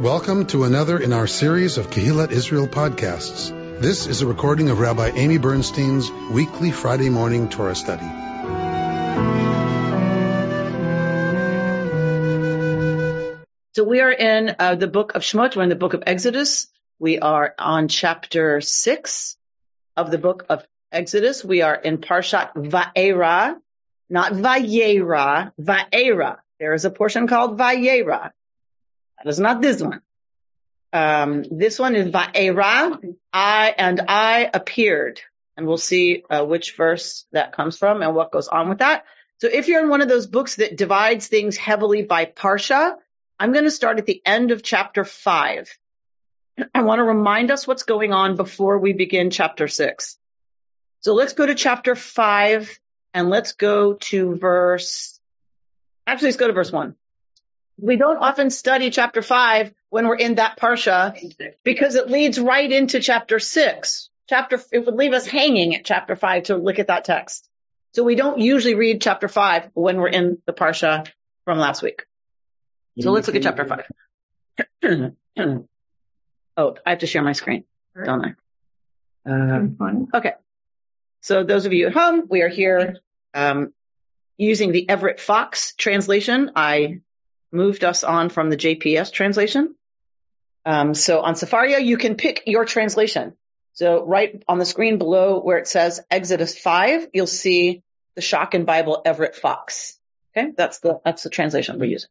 Welcome to another in our series of Kehillat Israel podcasts. This is a recording of Rabbi Amy Bernstein's weekly Friday morning Torah study. So we are in uh, the book of Shemot. We're in the book of Exodus. We are on chapter six of the book of Exodus. We are in Parshat Va'era, not Vayera, Va'era. There is a portion called Vayera. Is not this one. Um, this one is Va'era, I and I appeared. And we'll see uh, which verse that comes from and what goes on with that. So if you're in one of those books that divides things heavily by Parsha, I'm going to start at the end of chapter five. I want to remind us what's going on before we begin chapter six. So let's go to chapter five and let's go to verse, actually let's go to verse one. We don't often study chapter five when we're in that parsha because it leads right into chapter six. Chapter, it would leave us hanging at chapter five to look at that text. So we don't usually read chapter five when we're in the parsha from last week. So let's look at chapter five. oh, I have to share my screen, don't I? Uh, okay. So those of you at home, we are here um, using the Everett Fox translation. I moved us on from the JPS translation. Um, so on Sefaria, you can pick your translation. So right on the screen below where it says Exodus 5, you'll see the Schocken Bible Everett Fox. Okay, that's the that's the translation we're using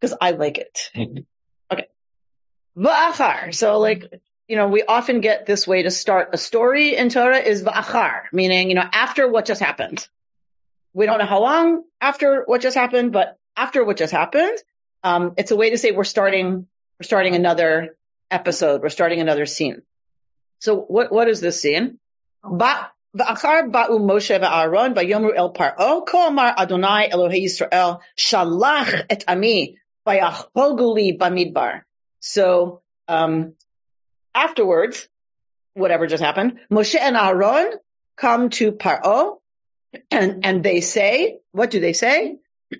because I like it. Okay. Va'achar. So like, you know, we often get this way to start a story in Torah is va'achar, meaning, you know, after what just happened. We don't know how long after what just happened, but after what just happened, um, it's a way to say we're starting, we're starting another episode. We're starting another scene. So what, what is this scene? Ba, V'achar ba'u Moshe v'Aaron v'yomru el Paro ko amar Adonai Elohei Yisrael shalach et ami v'yachoguli bamidbar. So um, afterwards, whatever just happened, Moshe and Aaron come to Paro and, and they say, what do they say?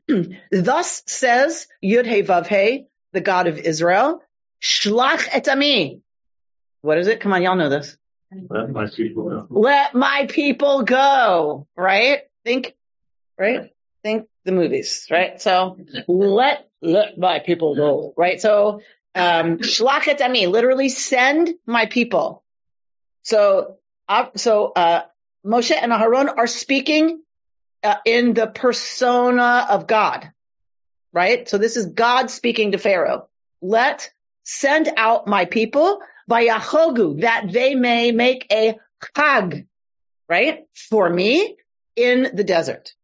Thus says Yud He Vav He, the God of Israel, Shlach et ami. What is it? Come on, y'all know this. Let my people go. Let my people go. Right? Think, right? Think the movies, right? So let, let my people go. Right? So, um, Shlach et ami, literally send my people. So, uh, so, uh, Moshe and Aharon are speaking uh, in the persona of God, right? So this is God speaking to Pharaoh. Let send out my people by Yahogu that they may make a chag, right? For me in the desert.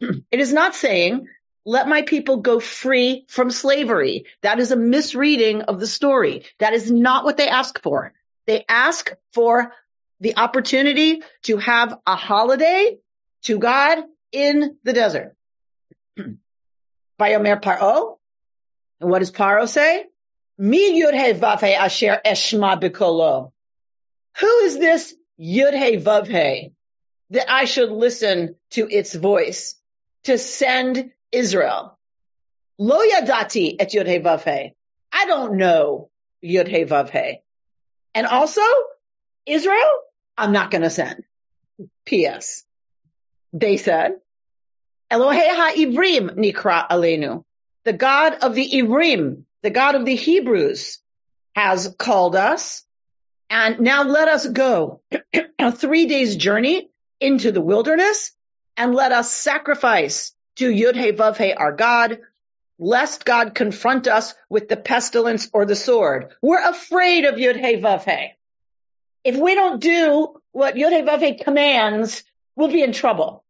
It is not saying let my people go free from slavery. That is a misreading of the story. That is not what they ask for. They ask for the opportunity to have a holiday to God in the desert. Bayomer Paro. And what does Paro say? Mi Yud Vav Asher Eshma Bikolo. Who is this Yud Vav that I should listen to its voice to send Israel? Lo Yadati et Yud Vav I don't know Yud Vav And also, Israel, I'm not going to send. P.S. They said, Elohei ha'ivrim nikra alenu. The God of the Ivrim, the God of the Hebrews has called us. And now let us go a three days journey into the wilderness and let us sacrifice to Yud He Vav our God, lest God confront us with the pestilence or the sword. We're afraid of Yud He Vav. If we don't do what Yud He Vav commands, we'll be in trouble.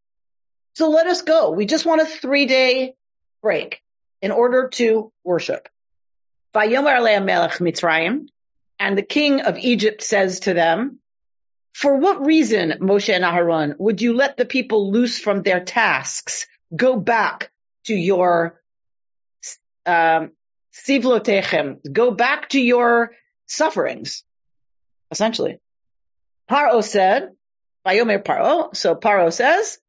So let us go. We just want a three day break in order to worship. And the king of Egypt says to them, for what reason, Moshe and Aharon, would you let the people loose from their tasks? Go back to your um, sivlotechem. Go back to your sufferings, essentially. Paro said, Paro. So Paro says,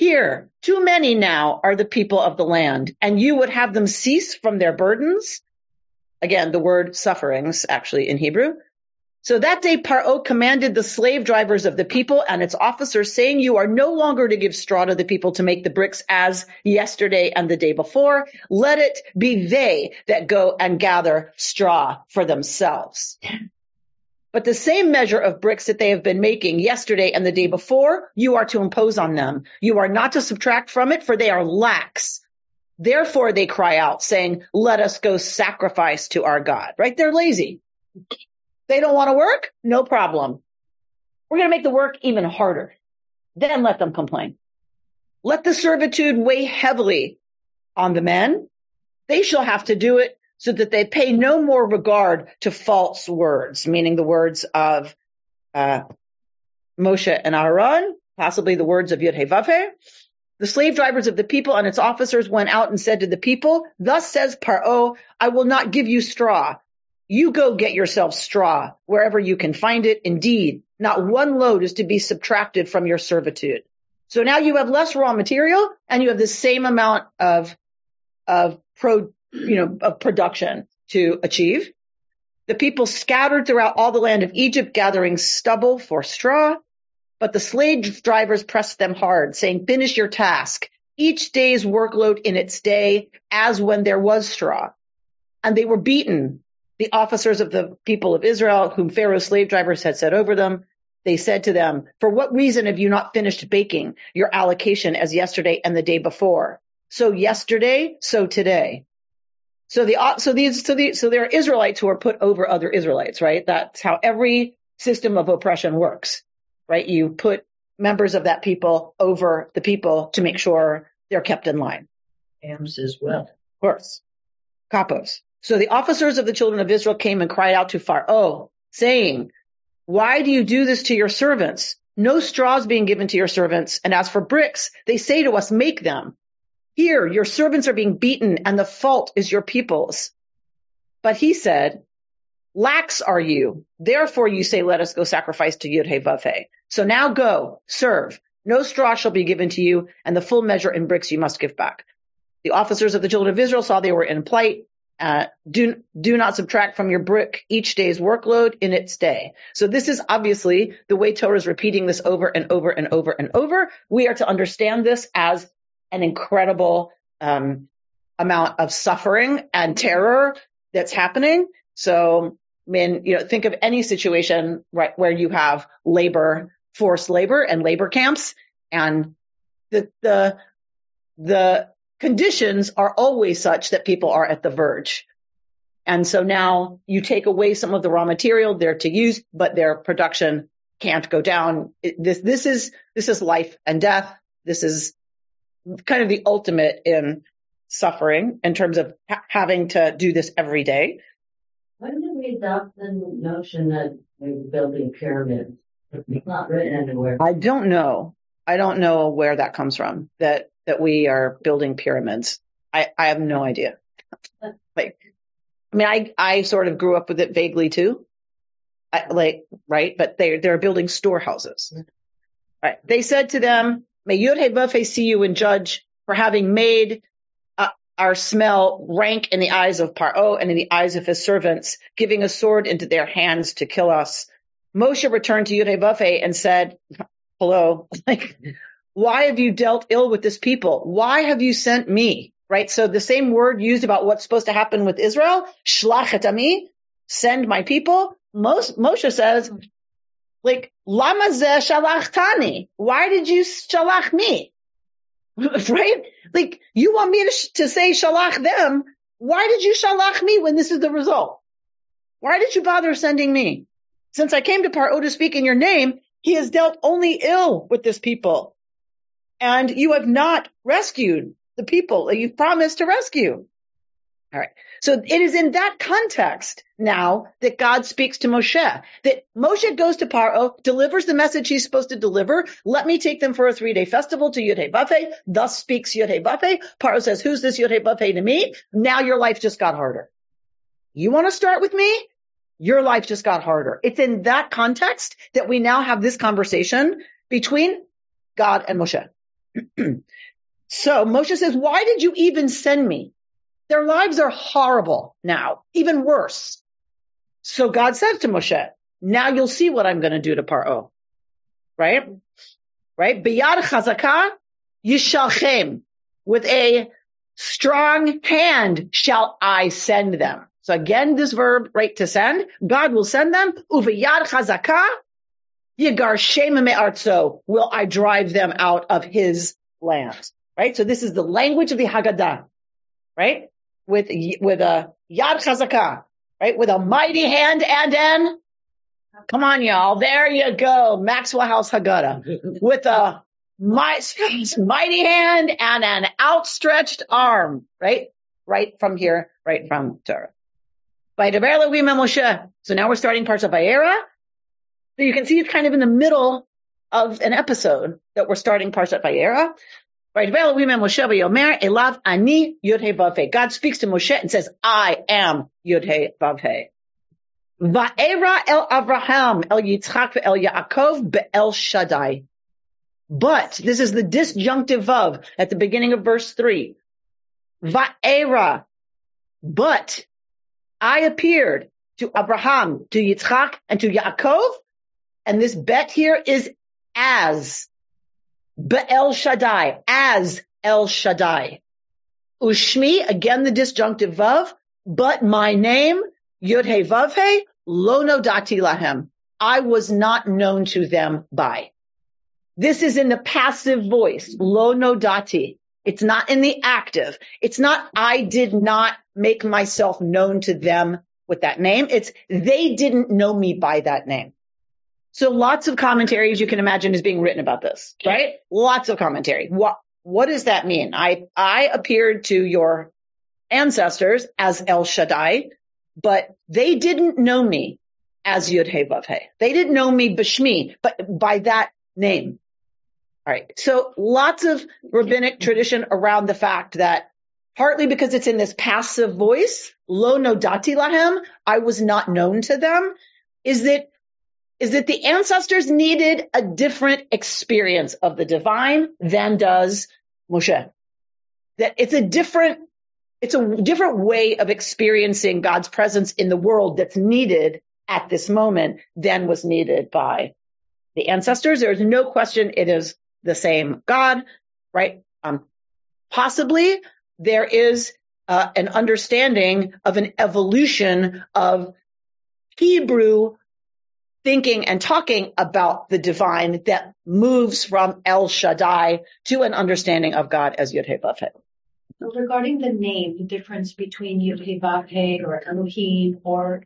here, too many now are the people of the land, and you would have them cease from their burdens? Again, the word sufferings actually in Hebrew. So that day Paro commanded the slave drivers of the people and its officers saying, you are no longer to give straw to the people to make the bricks as yesterday and the day before. Let it be they that go and gather straw for themselves. But the same measure of bricks that they have been making yesterday and the day before, you are to impose on them. You are not to subtract from it for they are lax. Therefore they cry out saying, let us go sacrifice to our God, right? They're lazy. They don't want to work? No problem. We're going to make the work even harder. Then let them complain. Let the servitude weigh heavily on the men. They shall have to do it so that they pay no more regard to false words, meaning the words of uh, Moshe and Aaron, possibly the words of Yud The slave drivers of the people and its officers went out and said to the people, thus says Paro, I will not give you straw you go get yourself straw wherever you can find it. Indeed, not one load is to be subtracted from your servitude. So now you have less raw material and you have the same amount of, of pro, you know, of production to achieve. The people scattered throughout all the land of Egypt gathering stubble for straw, but the slave drivers pressed them hard saying, finish your task, each day's workload in its day as when there was straw. And they were beaten the officers of the people of Israel, whom Pharaoh's slave drivers had set over them, they said to them, for what reason have you not finished baking your allocation as yesterday and the day before? So yesterday, so today. So the, uh, so these, so the, so there are Israelites who are put over other Israelites, right? That's how every system of oppression works, right? You put members of that people over the people to make sure they're kept in line. Hams as well. Of course. Kapos. So the officers of the children of Israel came and cried out to Pharaoh, saying, why do you do this to your servants? No straws being given to your servants. And as for bricks, they say to us, make them. Here, your servants are being beaten and the fault is your people's. But he said, lax are you. Therefore you say, let us go sacrifice to Yud So now go, serve. No straw shall be given to you and the full measure in bricks you must give back. The officers of the children of Israel saw they were in plight uh, do, do not subtract from your brick each day's workload in its day. So this is obviously the way Torah is repeating this over and over and over and over. We are to understand this as an incredible um, amount of suffering and terror that's happening. So, I mean, you know, think of any situation right where you have labor, forced labor and labor camps and the, the, the conditions are always such that people are at the verge. And so now you take away some of the raw material they're to use, but their production can't go down. This, this is, this is life and death. This is kind of the ultimate in suffering in terms of ha- having to do this every day. When did we adopt the notion that we're building pyramids? It's not written anywhere. I don't know. I don't know where that comes from. That that we are building pyramids. I, I have no idea. like, I mean, I, I sort of grew up with it vaguely too. I, like, right? But they, they're building storehouses. Right. They said to them, may Yud see you and judge for having made uh, our smell rank in the eyes of Paro and in the eyes of his servants, giving a sword into their hands to kill us. Moshe returned to Yud and said, hello, like, why have you dealt ill with this people? Why have you sent me? Right? So the same word used about what's supposed to happen with Israel, shlachetami, send my people. Most, Moshe says, like, lama zeh shalachtani. Why did you shalach me? right? Like, you want me to, to say shalach them. Why did you shalach me when this is the result? Why did you bother sending me? Since I came to Paro to speak in your name, he has dealt only ill with this people and you have not rescued the people that you've promised to rescue. All right. So it is in that context now that God speaks to Moshe, that Moshe goes to Paro, delivers the message he's supposed to deliver. Let me take them for a three day festival to Yudhe Yud Thus speaks Yudhe Yud Paro says, who's this Yudhe Yud to me? Now your life just got harder. You want to start with me? Your life just got harder. It's in that context that we now have this conversation between God and Moshe. so Moshe says, why did you even send me? Their lives are horrible now, even worse. So God says to Moshe, now you'll see what I'm going to do to Paro. Right? Right? Biyad chazakah yishalchem. With a strong hand shall I send them. So again, this verb, right, to send, God will send them. Uviyad chazakah yigar shem me'artzo. Will I drive them out of his land? Right? So this is the language of the Haggadah. Right? With, with a yad chazakah. Right? With a mighty hand and an Come on, y'all. There you go. Maxwell House Haggadah with a mighty hand and an outstretched arm, right? Right from here, right from Torah. So now we're starting Parshat Va'era. So you can see it's kind of in the middle of an episode that we're starting Parshat Va'era. God speaks to Moshe and says, I am yud Vavhe. Va'era el Avraham, el Yitzchak, el Yaakov, be'el Shaddai. But, this is the disjunctive of at the beginning of verse three. Va'era. But, I appeared to Abraham, to Yitzchak, and to Yaakov, and this bet here is as. Be'el Shaddai, as El Shaddai. Ushmi, again the disjunctive of, but my name, Yud He Vav He, Lo dati lahem. I was not known to them by. This is in the passive voice. Lo dati. It's not in the active. It's not I did not make myself known to them with that name. It's they didn't know me by that name. So lots of commentaries you can imagine is being written about this, right? Lots of commentary. What what does that mean? I I appeared to your ancestors as El Shaddai but they didn't know me as Yud He Vav He. They didn't know me Bashmi, but by that name. All right. So lots of rabbinic tradition around the fact that partly because it's in this passive voice, lo nodati lahem, I was not known to them, is that is that the ancestors needed a different experience of the divine than does Moshe. That it's a different it's a different way of experiencing God's presence in the world that's needed at this moment than was needed by the ancestors. There's no question it is the same God, right? Um, possibly there is uh, an understanding of an evolution of Hebrew thinking and talking about the divine that moves from El Shaddai to an understanding of God as Yud He so regarding the name, the difference between Yud-Heh or Elohim or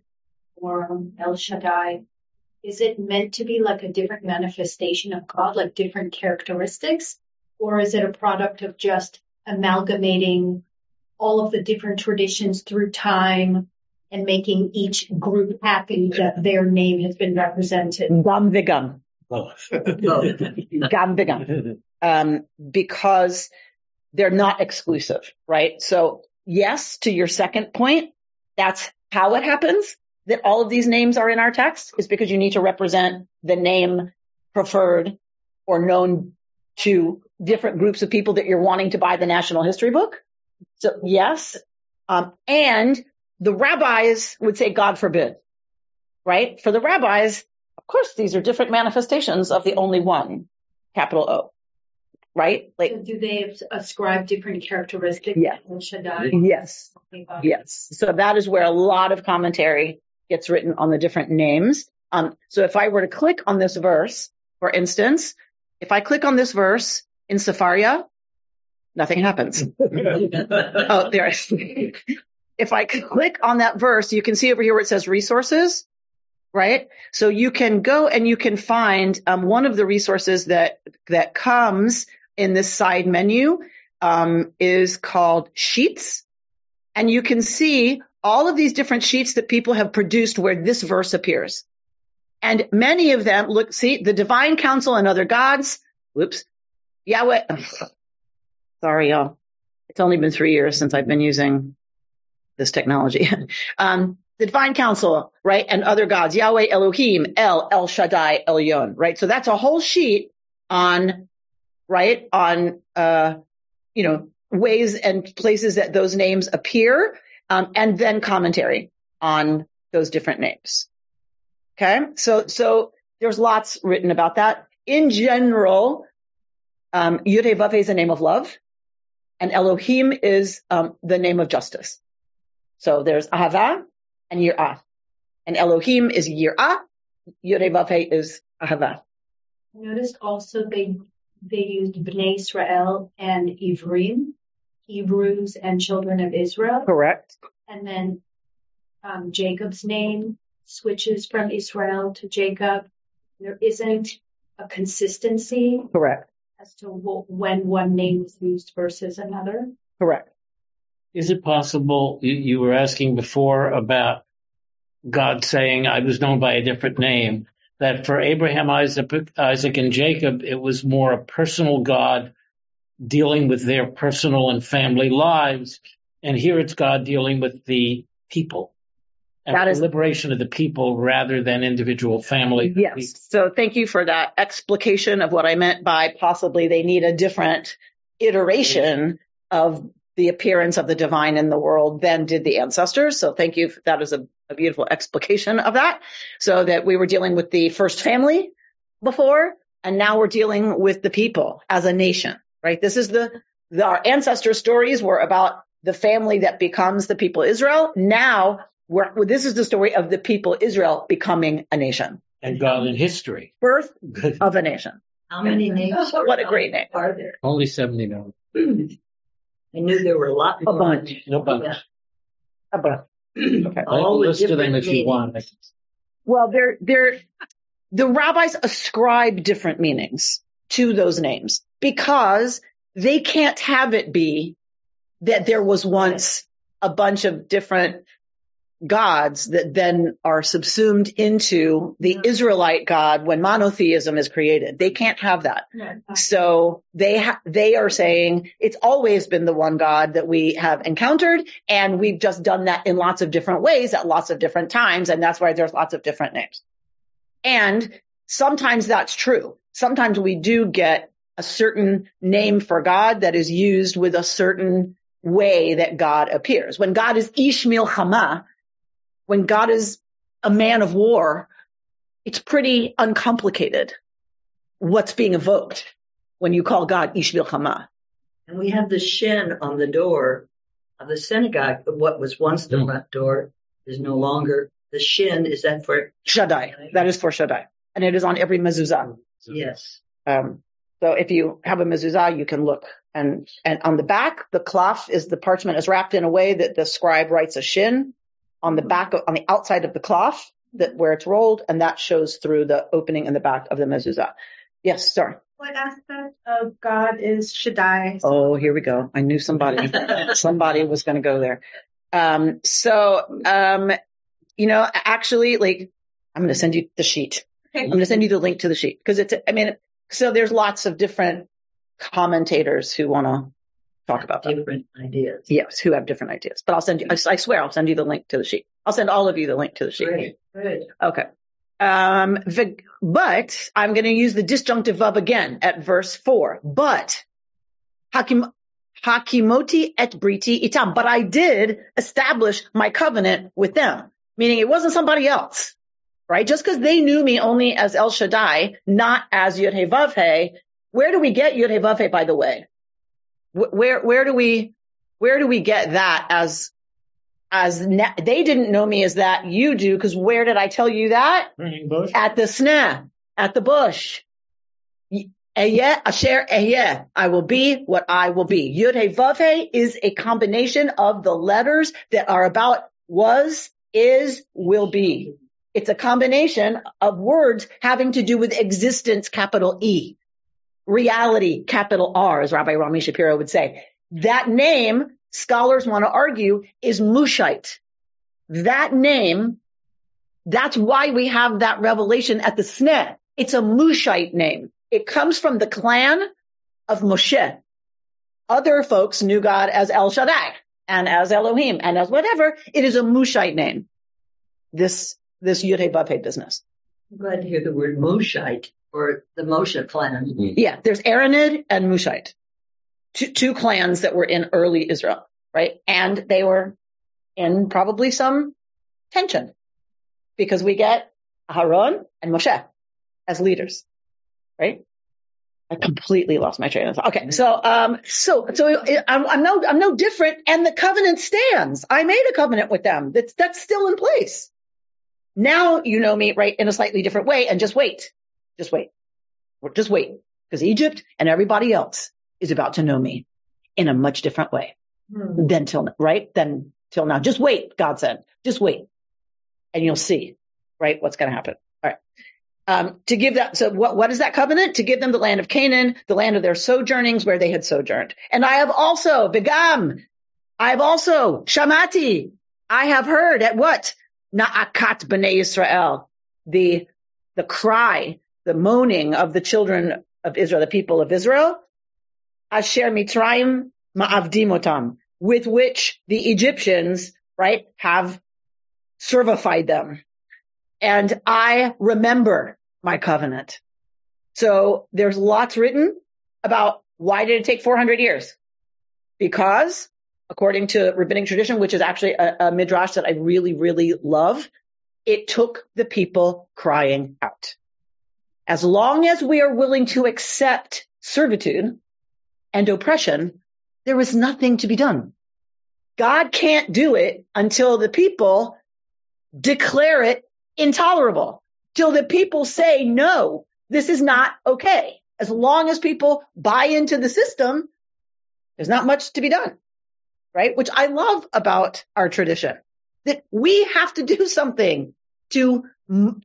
or El Shaddai, is it meant to be like a different manifestation of God, like different characteristics, or is it a product of just amalgamating all of the different traditions through time and making each group happy that their name has been represented? Gam v'gam. Gam v'gam. Um, because they're not exclusive, right? So yes, to your second point, that's how it happens that all of these names are in our text is because you need to represent the name preferred or known to different groups of people that you're wanting to buy the national history book. So yes. Um, and the rabbis would say, God forbid, right? For the rabbis, of course, these are different manifestations of the only one, capital O right? Like, so do they ascribe different characteristics? Yes. Yes. Yes. So that is where a lot of commentary gets written on the different names. Um, so if I were to click on this verse, for instance, if I click on this verse in Sefaria, nothing happens. oh, there. If I click on that verse, you can see over here where it says resources right? So you can go and you can find um, one of the resources that that comes in this side menu um, is called Sheets. And you can see all of these different sheets that people have produced where this verse appears. And many of them look, see, the divine council and other gods. Whoops. Yahweh. Sorry, y'all. It's only been three years since I've been using this technology. um, the divine council, right? And other gods, Yahweh, Elohim, El, El Shaddai, Elyon, right? So that's a whole sheet on right? On, uh, you know, ways and places that those names appear, um, and then commentary on those different names. Okay, so so there's lots written about that. In general, um, Yud is the name of love, and Elohim is um, the name of justice. So there's Ahava and Yir'ah, and Elohim is Yir'ah. Yud is Ahava. I noticed also they they used Bnei Israel and Ivrim, Hebrews and children of Israel. Correct. And then um, Jacob's name switches from Israel to Jacob. There isn't a consistency. Correct. As to when one name is used versus another. Correct. Is it possible you, were asking before about God saying I was known by a different name? that for Abraham, Isaac, Isaac and Jacob, it was more a personal God dealing with their personal and family lives. And here it's God dealing with the people. And that is the liberation of the people rather than individual family. Yes. People. So thank you for that explication of what I meant by possibly they need a different iteration of the appearance of the divine in the world than did the ancestors. So thank you. That is a, a, beautiful explication of that. So that we were dealing with the first family before, and now we're dealing with the people as a nation, right? This is the, the our ancestor stories were about the family that becomes the people Israel. Now we're, this is the story of the people Israel becoming a nation. And God in history. Birth of a nation. How many names? what a great name. Are there? Only 79. I knew there were a lot. A bunch. No bunch. Yeah. A bunch. Okay. All the list of them if you want. Well, they're, they're, the rabbis ascribe different meanings to those names because they can't have it be that there was once a bunch of different gods that then are subsumed into the Israelite God when monotheism is created. They can't have that. So they ha- they are saying it's always been the one God that we have encountered and we've just done that in lots of different ways at lots of different times and that's why there's lots of different names. And sometimes that's true. Sometimes we do get a certain name for God that is used with a certain way that God appears. When God is Ish Milchama, when God is a man of war, it's pretty uncomplicated what's being evoked when you call God Ish Milchama. And we have the shin on the door of the synagogue. What was once the mm. front door is no longer. The shin is that for Shaddai. That is for Shaddai, and it is on every mezuzah. Yes. Um, so if you have a mezuzah, you can look. And and on the back, the cloth is the parchment is wrapped in a way that the scribe writes a shin on the back of, on the outside of the cloth that where it's rolled, and that shows through the opening in the back of the mezuzah. Yes, sorry. What aspect of God is Shaddai? Oh, here we go. I knew somebody, somebody was going to go there. Um, so, um, you know, actually, like, I'm going to send you the sheet. Okay. I'm going to send you the link to the sheet because it's, I mean, so there's lots of different commentators who want to talk about that. Different ideas. Yes, who have different ideas. But I'll send you, I, I, swear I'll send you the link to the sheet. I'll send all of you the link to the sheet. Great, good. Okay. Um, the, but I'm going to use the disjunctive of again at verse four. But hakim, hakimoti et briti itam. But I did establish my covenant with them, meaning it wasn't somebody else, right? Just because they knew me only as El Shaddai, not as Yud He Where do we get Yud He by the way? Where where do we where do we get that as as they didn't know me as that you do because where did I tell you that at the sneh at the bush Ehyeh asher ehyeh. I will be what I will be. Yud He Vav He is a combination of the letters that are about was, is, will be. It's a combination of words having to do with existence, capital E reality, capital R, as Rabbi Rami Shapiro would say. That name, scholars want to argue, is Mushite. That name, that's why we have that revelation at the Sneh. It's a Mushite name. It comes from the clan of Moshe. Other folks knew God as El Shaddai and as Elohim and as whatever. It is a Mushite name. This, this Yud He business. I'm glad to hear the word Mushite or the Moshe clan. Mm-hmm. Yeah, there's Aaronid and Mushite. two, two clans that were in early Israel, right? And they were in probably some tension because we get Aaron and Moshe as leaders, right? I completely lost my train of thought. Okay, so um, so so I'm, I'm no I'm no different, and the covenant stands. I made a covenant with them. That's that's still in place. Now you know me right in a slightly different way, and just wait, just wait, just wait, because Egypt and everybody else is about to know me in a much different way Hmm. than till right than till now. Just wait, God said, just wait, and you'll see, right, what's going to happen. All right. Um, to give that, so what, what is that covenant? To give them the land of Canaan, the land of their sojournings where they had sojourned. And I have also, Begam, I have also, Shamati, I have heard at what? Na'akat b'nei Israel, the, the cry, the moaning of the children of Israel, the people of Israel. Asher Mitzrayim ma'avdimotam, with which the Egyptians, right, have servified them. And I remember my covenant. So there's lots written about why did it take 400 years? Because according to rabbinic tradition, which is actually a, a midrash that I really, really love, it took the people crying out. As long as we are willing to accept servitude and oppression, there is nothing to be done. God can't do it until the people declare it intolerable, till the people say, no, this is not okay. As long as people buy into the system, there's not much to be done, right? Which I love about our tradition, that we have to do something to,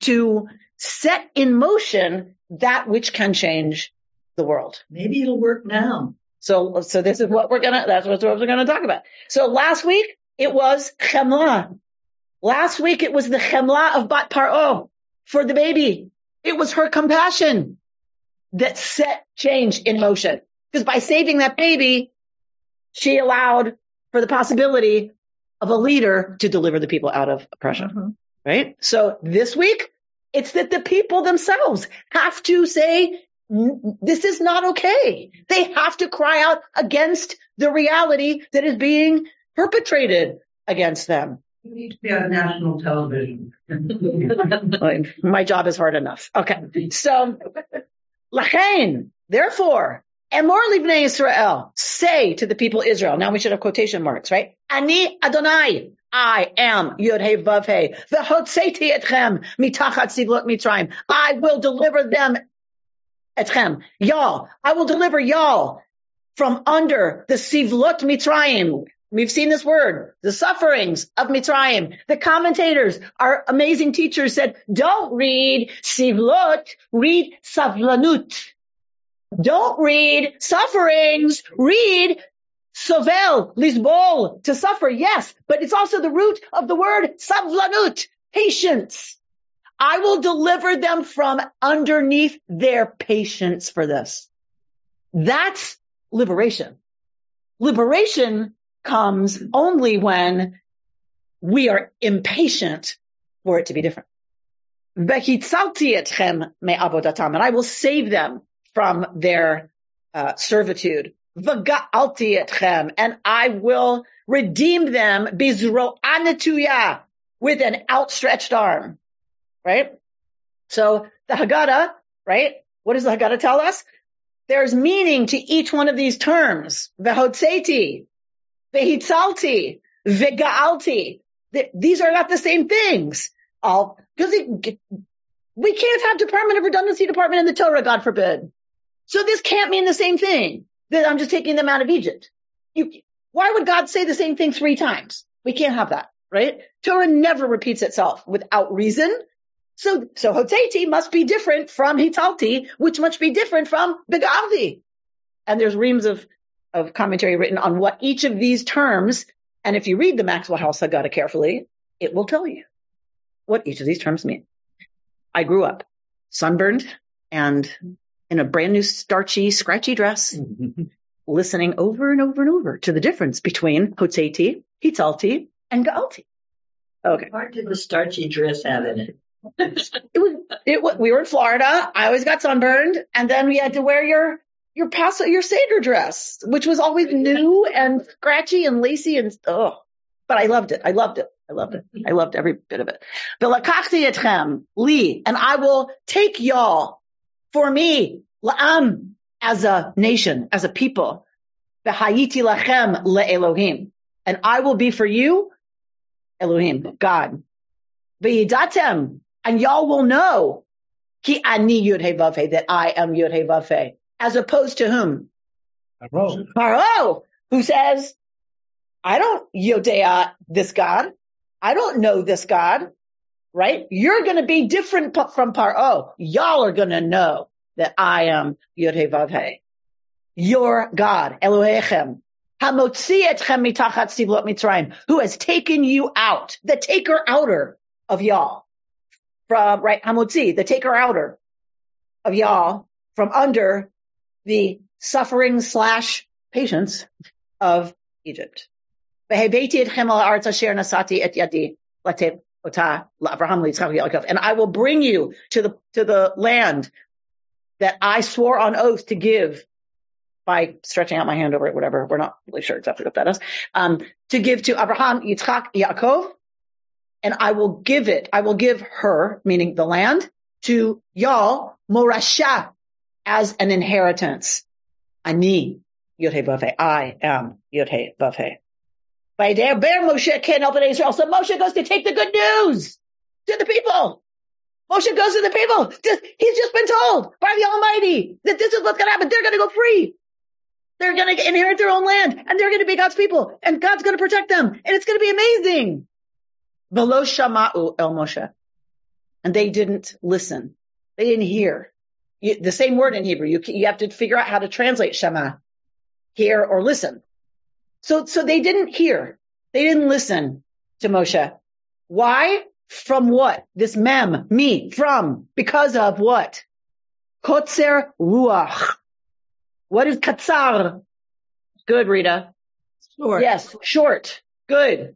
to set in motion that which can change the world. Maybe it'll work now. So, so this is what we're gonna, that's what we're gonna talk about. So last week, it was chemla. Last week, it was the chemla of Bat Paro for the baby. It was her compassion that set change in motion. Because by saving that baby, she allowed for the possibility of a leader to deliver the people out of oppression. Mhm. Right? So this week, it's that the people themselves have to say, this is not okay. They have to cry out against the reality that is being perpetrated against them. You need to be on national television. My job is hard enough. Okay. So, lachain, therefore, emor livnei Israel, say to the people Israel. Now we should have quotation marks, right? Ani Adonai, I am Yud Hey Vav Hey. V'hotzeti etchem mitachat sivlot mitzrayim. I will deliver them etchem. Y'all, I will deliver y'all from under the sivlot mitzrayim. We've seen this word, the sufferings of Mitzrayim. The commentators, our amazing teachers said, don't read sivlot, read savlanut. Don't read sufferings, read sovel, lisbol, to suffer, yes, but it's also the root of the word savlanut, patience. I will deliver them from underneath their patience for this. That's liberation. Liberation comes only when we are impatient for it to be different. And I will save them from their uh, servitude. V'ga'alti etchem, and I will redeem them bizro anatuya, with an outstretched arm. Right? So the Haggadah, right? What does the Haggadah tell us? There's meaning to each one of these terms. Vehotzeti, vehitzalti, vegaalti. Th- These are not the same things. All because we can't have Department of Redundancy Department in the Torah, God forbid. So this can't mean the same thing. That I'm just taking them out of Egypt. You, why would God say the same thing three times? We can't have that, right? Torah never repeats itself without reason. So, so Hoteti must be different from Hitalti, which must be different from Begalti. And there's reams of, of commentary written on what each of these terms, and if you read the Maxwell House Haggadah carefully, it will tell you what each of these terms mean. I grew up sunburned and in a brand new starchy, scratchy dress, mm-hmm. listening over and over and over to the difference between Hoteti, Hitalti, and Gaalti. Okay. What did the starchy dress have in it? it was, it was, we were in Florida. I always got sunburned and then we had to wear your your paso, your Seder dress, which was always new and scratchy and lacy and, oh, but I loved it. I loved it. I loved it. I loved every bit of it. V'lakachti etchem li, and I will take y'all for me, la'am, as a nation, as a people. V'hayiti lachem le'elohim. And I will be for you, Elohim, God. V'yidatem, and y'all will know, ki ani yud that I am yud as opposed to whom? Paro. Paro, who says, I don't yodea this God. I don't know this God, right? You're going to be different from Paro. Y'all are going to know that I am Yod Your God, Elohechem, Hamotzi etchem mitachat sivlot mitzrayim, who has taken you out, the taker outer of y'all, from right Hamotzi, the taker outer of y'all from under the suffering slash patience of Egypt. And I will bring you to the, to the land that I swore on oath to give by stretching out my hand over it, whatever. We're not really sure exactly what that is. Um, to give to Abraham, Yitzchak, Yaakov, and I will give it, I will give her, meaning the land, to y'all, Morasha, as an inheritance. Ani, Yodhe Bavhe. I am Yodhe Bavhe. Bear Moshe can't help it Israel. So Moshe goes to take the good news to the people. Moshe goes to the people. He's just been told by the Almighty that this is what's going to happen. They're going to go free. They're going to inherit their own land and they're going to be God's people and God's going to protect them and it's going to be amazing. Velo shama'u el Moshe. And they didn't listen. They didn't hear. You, the same word in Hebrew. You, you have to figure out how to translate Shema, hear or listen. So, so they didn't hear. They didn't listen to Moshe. Why? From what? This mem, me, from, because of what? Kotzer ruach. What is katzar? Good, Rita. Short. Yes, short. Good.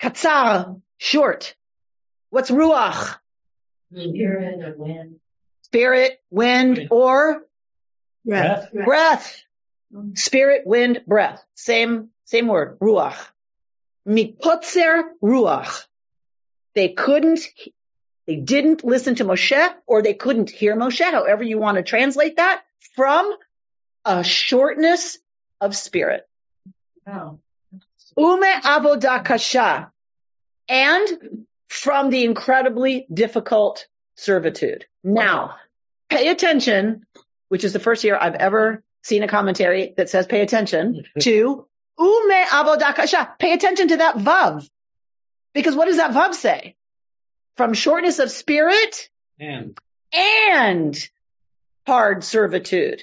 Katzar, short. What's ruach? Spirit or wind spirit, wind, or breath. breath. Spirit, wind, breath. Same, same word. Ruach. Mikotzer ruach. They couldn't, they didn't listen to Moshe or they couldn't hear Moshe, however you want to translate that, from a shortness of spirit. Wow. Ume avodah kasha. And from the incredibly difficult servitude. Now, pay attention, which is the first year I've ever seen a commentary that says pay attention to ume avodakasha. Pay attention to that vav. Because what does that vav say? From shortness of spirit and, and hard servitude.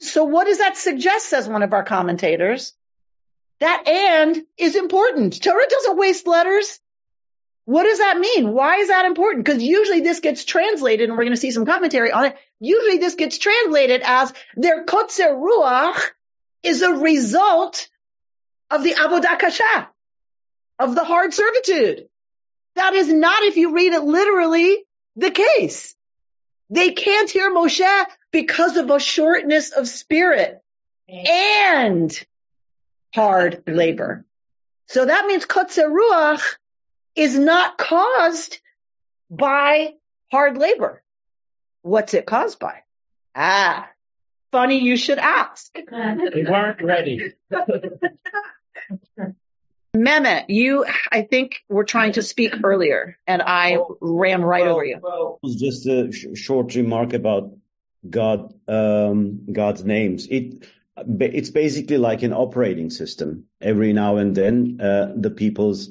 So what does that suggest, says one of our commentators? That and is important. Torah doesn't waste letters. What does that mean? Why is that important? Because usually this gets translated, and we're going to see some commentary on it. Usually this gets translated as their kotzer ruach is a result of the avodah kasha, of the hard servitude. That is not, if you read it literally, the case. They can't hear Moshe because of a shortness of spirit and hard labor. So that means kotzer ruach is not caused by hard labor. What's it caused by? Ah, funny you should ask. We weren't ready. Mehmet, you, I think were trying to speak earlier and I ran right well, over you. Well, just a sh- short remark about God, um, God's names. It, it's basically like an operating system. Every now and then, uh, the people's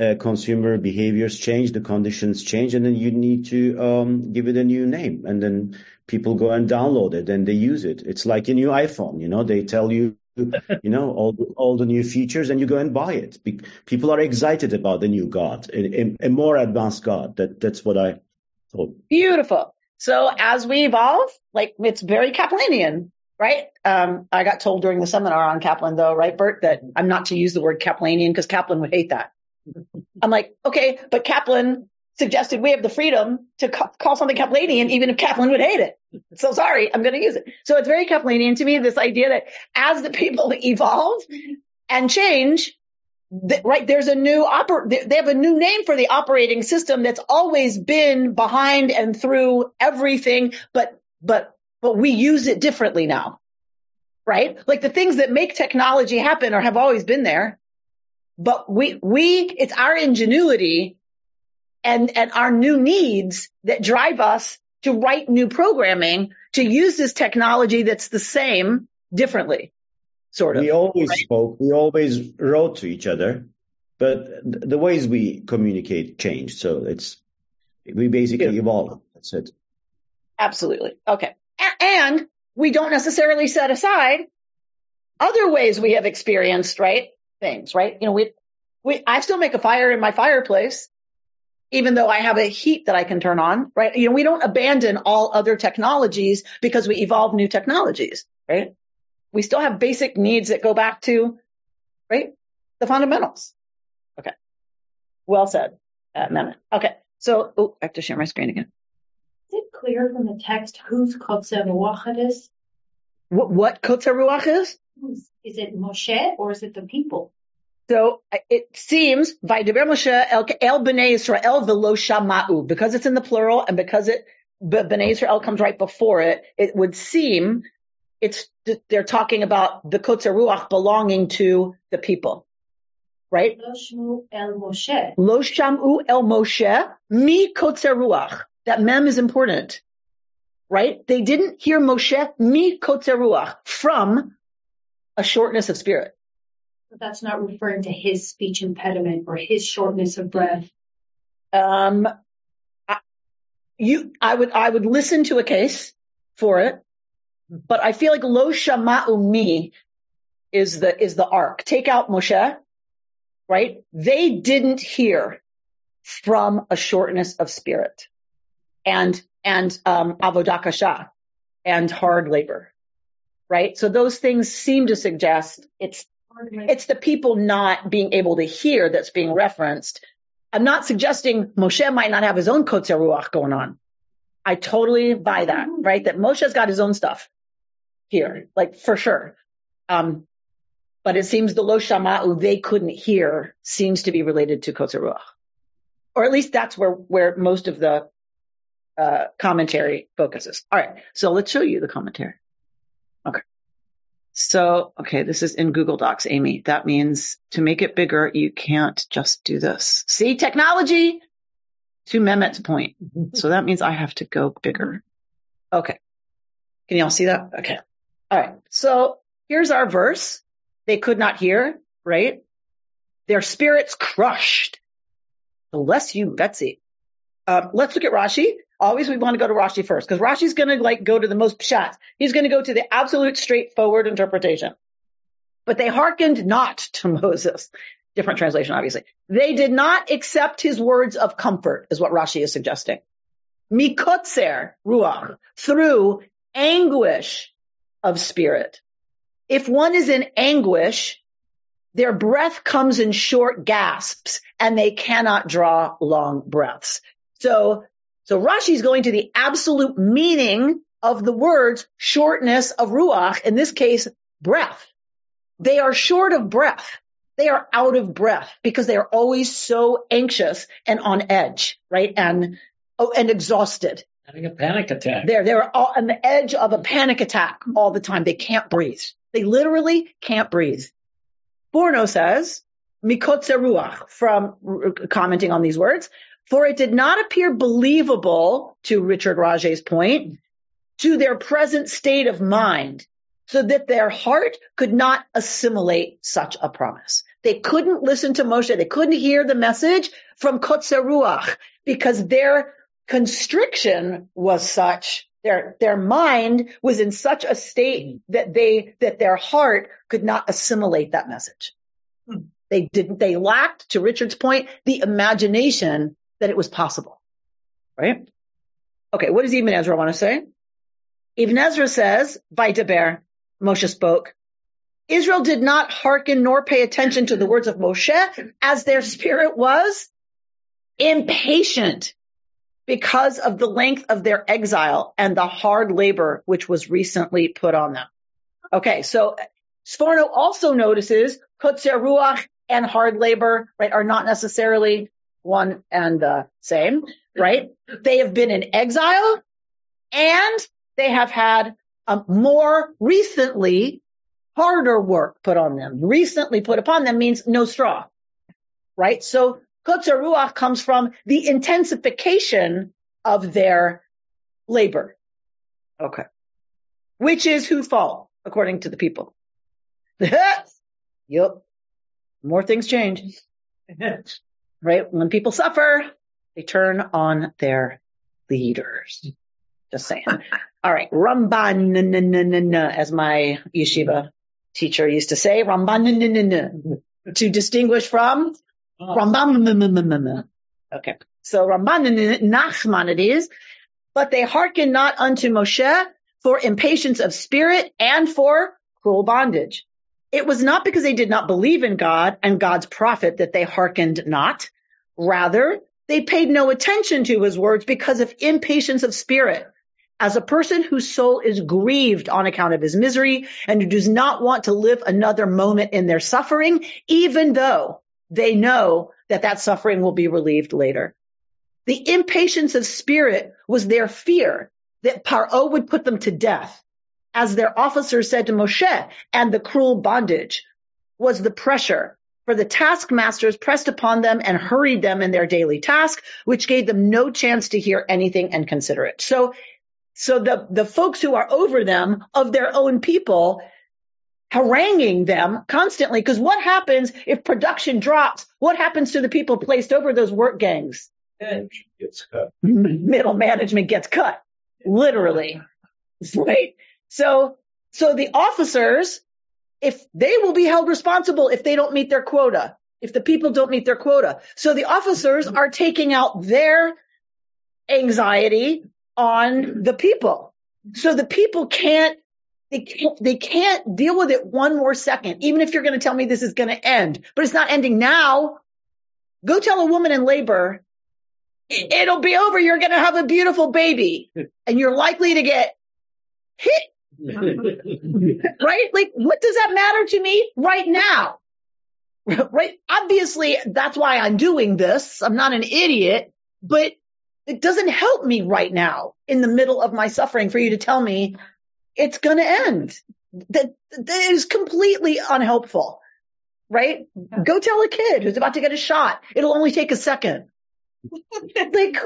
uh, consumer behaviors change, the conditions change, and then you need to um, give it a new name. And then people go and download it and they use it. It's like a new iPhone, you know, they tell you, you know, all, all the new features and you go and buy it. Be- people are excited about the new God, a, a, a more advanced God. That, that's what I thought. Beautiful. So as we evolve, like it's very Kaplanian, right? Um, I got told during the seminar on Kaplan though, right, Bert, that I'm not to use the word Kaplanian because Kaplan would hate that. I'm like, okay, but Kaplan suggested we have the freedom to ca- call something Kaplanian, even if Kaplan would hate it. So sorry, I'm going to use it. So it's very Kaplanian to me, this idea that as the people evolve and change, right, there's a new oper, they have a new name for the operating system that's always been behind and through everything, but, but, but we use it differently now. Right? Like the things that make technology happen or have always been there. But we, we, it's our ingenuity and, and our new needs that drive us to write new programming to use this technology that's the same differently, sort of. We always right? spoke, we always wrote to each other, but th- the ways we communicate changed. So it's, we basically Yeah. evolved. That's it. Absolutely. Okay. And we don't necessarily set aside other ways we have experienced, right? Things, right? You know, we, we, I still make a fire in my fireplace, even though I have a heat that I can turn on, right? You know, we don't abandon all other technologies because we evolve new technologies, right? We still have basic needs that go back to, right? The fundamentals. Okay. Well said, uh, Mehmet. Okay. So, oh, I have to share my screen again. Is it clear from the text whose Kotzer Ruach it is? What, what Kotzer Ruach is? Whose? Is it Moshe or is it the people? So it seems Vaydaber Moshe El, El Bnei Israel v'lo shama'u because it's in the plural and because it Bnei Israel comes right before it. It would seem it's they're talking about the Kotzer Ruach belonging to the people, right? Lo shmu el Moshe. Lo shamu el Moshe mi Kotzer Ruach. That mem is important, right? They didn't hear Moshe mi Kotzer Ruach from a shortness of spirit. But that's not referring to his speech impediment or his shortness of breath. Um, I, you, I would, I would listen to a case for it, but I feel like lo shama'u mi is the, is the arc. Take out Moshe, right? They didn't hear from a shortness of spirit and, and, um, avodah kasha and hard labor, right? So those things seem to suggest it's it's the people not being able to hear that's being referenced. I'm not suggesting Moshe might not have his own Kotzer Ruach going on. I totally buy that, right? That Moshe's got his own stuff here, like for sure. Um, but it seems the Lo Shama'u they couldn't hear seems to be related to Kotzer Ruach. Or at least that's where, where most of the, uh, commentary focuses. All right. So let's show you the commentary. Okay. So, okay, this is in Google Docs, Amy. That means to make it bigger, you can't just do this. See, technology to Mehmet's point. So that means I have to go bigger. Okay. Can y'all see that? Okay. All right. So here's our verse. They could not hear, right? Their spirits crushed. Bless you, Betsy. Uh, let's look at Rashi. Always we want to go to Rashi first because Rashi's going to like go to the most pshat. He's going to go to the absolute straightforward interpretation. But they hearkened not to Moses. Different translation, obviously. They did not accept his words of comfort is what Rashi is suggesting. Mikotzer ruach through anguish of spirit. If one is in anguish, their breath comes in short gasps and they cannot draw long breaths. So so Rashi is going to the absolute meaning of the words shortness of ruach, in this case, breath. They are short of breath. They are out of breath because they are always so anxious and on edge, right? And, oh, and exhausted. Having a panic attack. They're, they're all on the edge of a panic attack all the time. They can't breathe. They literally can't breathe. Sforno says, Mikotze Ruach, from commenting on these words, for it did not appear believable to Richard Raje's point to their present state of mind so that their heart could not assimilate such a promise. They couldn't listen to Moshe. They couldn't hear the message from Kotze Ruach because their constriction was such their, their mind was in such a state that they, that their heart could not assimilate that message. Hmm. They didn't, they lacked, to Richard's point, the imagination that it was possible. Right? Okay, what does Ibn Ezra want to say? Ibn Ezra says, by Vaydaber, Moshe spoke, Israel did not hearken nor pay attention to the words of Moshe as their spirit was impatient because of the length of their exile and the hard labor which was recently put on them. Okay, so Sforno also notices kotzer ruach and hard labor, right, are not necessarily one and the same, right? They have been in exile and they have had a more recently harder work put on them. Recently put upon them means no straw, right? So kotzer ruach comes from the intensification of their labor. Okay. Which is who fall, according to the people? yep. More things change. right? When people suffer, they turn on their leaders. Just saying. All right. Ramban, as my yeshiva teacher used to say, Ramban, to distinguish from oh. Ramban. Okay. So Ramban Nachmanides, but they hearken not unto Moshe for impatience of spirit and for cruel bondage. It was not because they did not believe in God and God's prophet that they hearkened not. Rather, they paid no attention to his words because of impatience of spirit. As a person whose soul is grieved on account of his misery and who does not want to live another moment in their suffering, even though they know that that suffering will be relieved later. The impatience of spirit was their fear that Paro would put them to death as their officers said to Moshe, and the cruel bondage was the pressure for the taskmasters pressed upon them and hurried them in their daily task, which gave them no chance to hear anything and consider it. So, so the, the folks who are over them of their own people haranguing them constantly. Cause what happens if production drops? What happens to the people placed over those work gangs? Gets cut. Middle management gets cut. Literally. Right? So, so the officers, if they will be held responsible if they don't meet their quota, if the people don't meet their quota. So the officers are taking out their anxiety on the people. So the people can't, they can't, they can't deal with it one more second, even if you're going to tell me this is going to end, but it's not ending now. Go tell a woman in labor, it'll be over. You're going to have a beautiful baby and you're likely to get hit right? Like, what does that matter to me right now? Right? Obviously, that's why I'm doing this. I'm not an idiot, but it doesn't help me right now in the middle of my suffering for you to tell me it's going to end. That, that is completely unhelpful, right? Go tell a kid who's about to get a shot. It'll only take a second like, like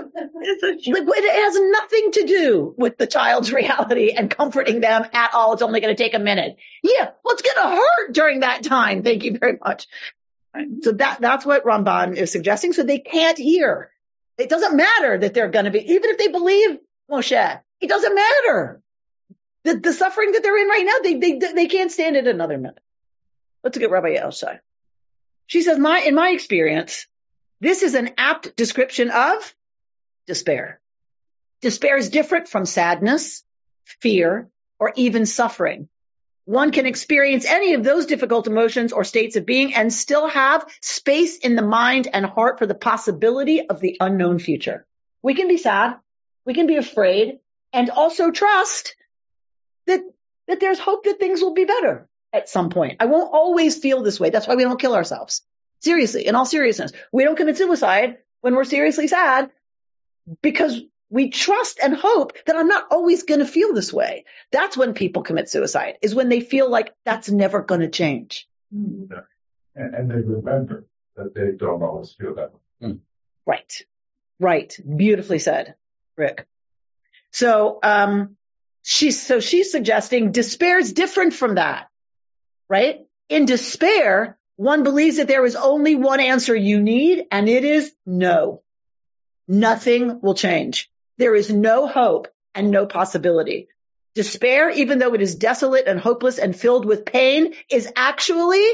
it has nothing to do with the child's reality and comforting them at all. It's only going to take a minute. Yeah, it's going to hurt during that time. Thank you very much. So that that's what Ramban is suggesting. So they can't hear. It doesn't matter that they're going to be, even if they believe Moshe, it doesn't matter. The, the suffering that they're in right now, they, they, they can't stand it another minute. Let's look at Rabbi Elshai. She says, my, in my experience, this is an apt description of despair. Despair is different from sadness, fear, or even suffering. One can experience any of those difficult emotions or states of being and still have space in the mind and heart for the possibility of the unknown future. We can be sad. We can be afraid and also trust that, that there's hope that things will be better at some point. I won't always feel this way. That's why we don't kill ourselves. Seriously, in all seriousness, we don't commit suicide when we're seriously sad because we trust and hope that I'm not always going to feel this way. That's when people commit suicide is when they feel like that's never going to change. Yeah. And, and, they remember that they don't always feel that way. Mm. Right. Right. Beautifully said, Rick. So, um, she's, so she's suggesting despair is different from that, right? In despair, one believes that there is only one answer you need, and it is no. Nothing will change. There is no hope and no possibility. Despair, even though it is desolate and hopeless and filled with pain, is actually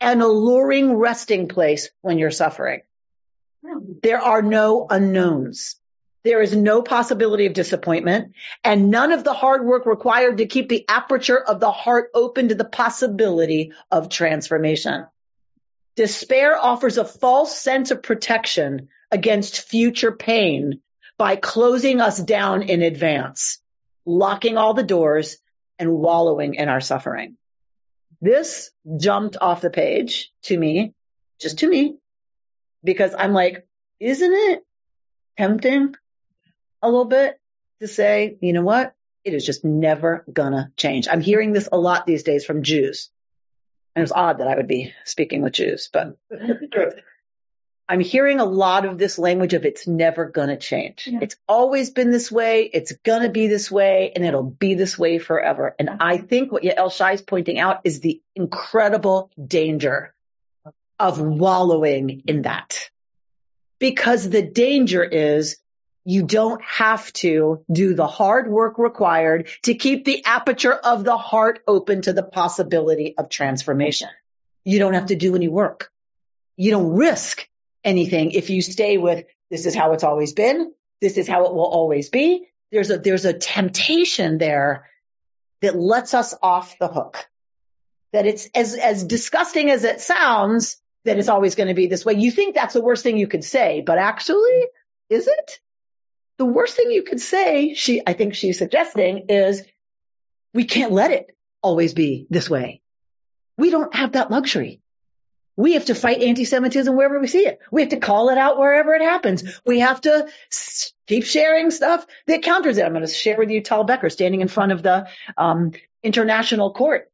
an alluring resting place when you're suffering. There are no unknowns. There is no possibility of disappointment and none of the hard work required to keep the aperture of the heart open to the possibility of transformation. Despair offers a false sense of protection against future pain by closing us down in advance, locking all the doors and wallowing in our suffering. This jumped off the page to me, just to me, because I'm like, isn't it tempting a little bit to say, you know what? It is just never gonna change. I'm hearing this a lot these days from Jews. And it's odd that I would be speaking with Jews, but I'm hearing a lot of this language of it's never gonna change. Yeah. It's always been this way. It's gonna be this way and it'll be this way forever. And I think what Yael Shy is pointing out is the incredible danger of wallowing in that. Because the danger is you don't have to do the hard work required to keep the aperture of the heart open to the possibility of transformation. You don't have to do any work. You don't risk anything if you stay with this is how it's always been. This is how it will always be. There's a, there's a temptation there that lets us off the hook. That it's as, as disgusting as it sounds, that it's always going to be this way. You think that's the worst thing you could say, but actually, is it? The worst thing you could say, she, I think she's suggesting is we can't let it always be this way. We don't have that luxury. We have to fight anti-Semitism wherever we see it. We have to call it out wherever it happens. We have to keep sharing stuff that counters it. I'm going to share with you Tal Becker standing in front of the um, international court